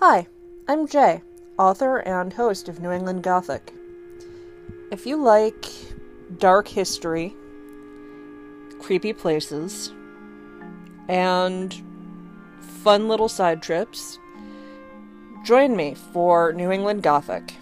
Hi, I'm Jay, author and host of New England Gothic. If you like dark history, creepy places, and fun little side trips, join me for New England Gothic.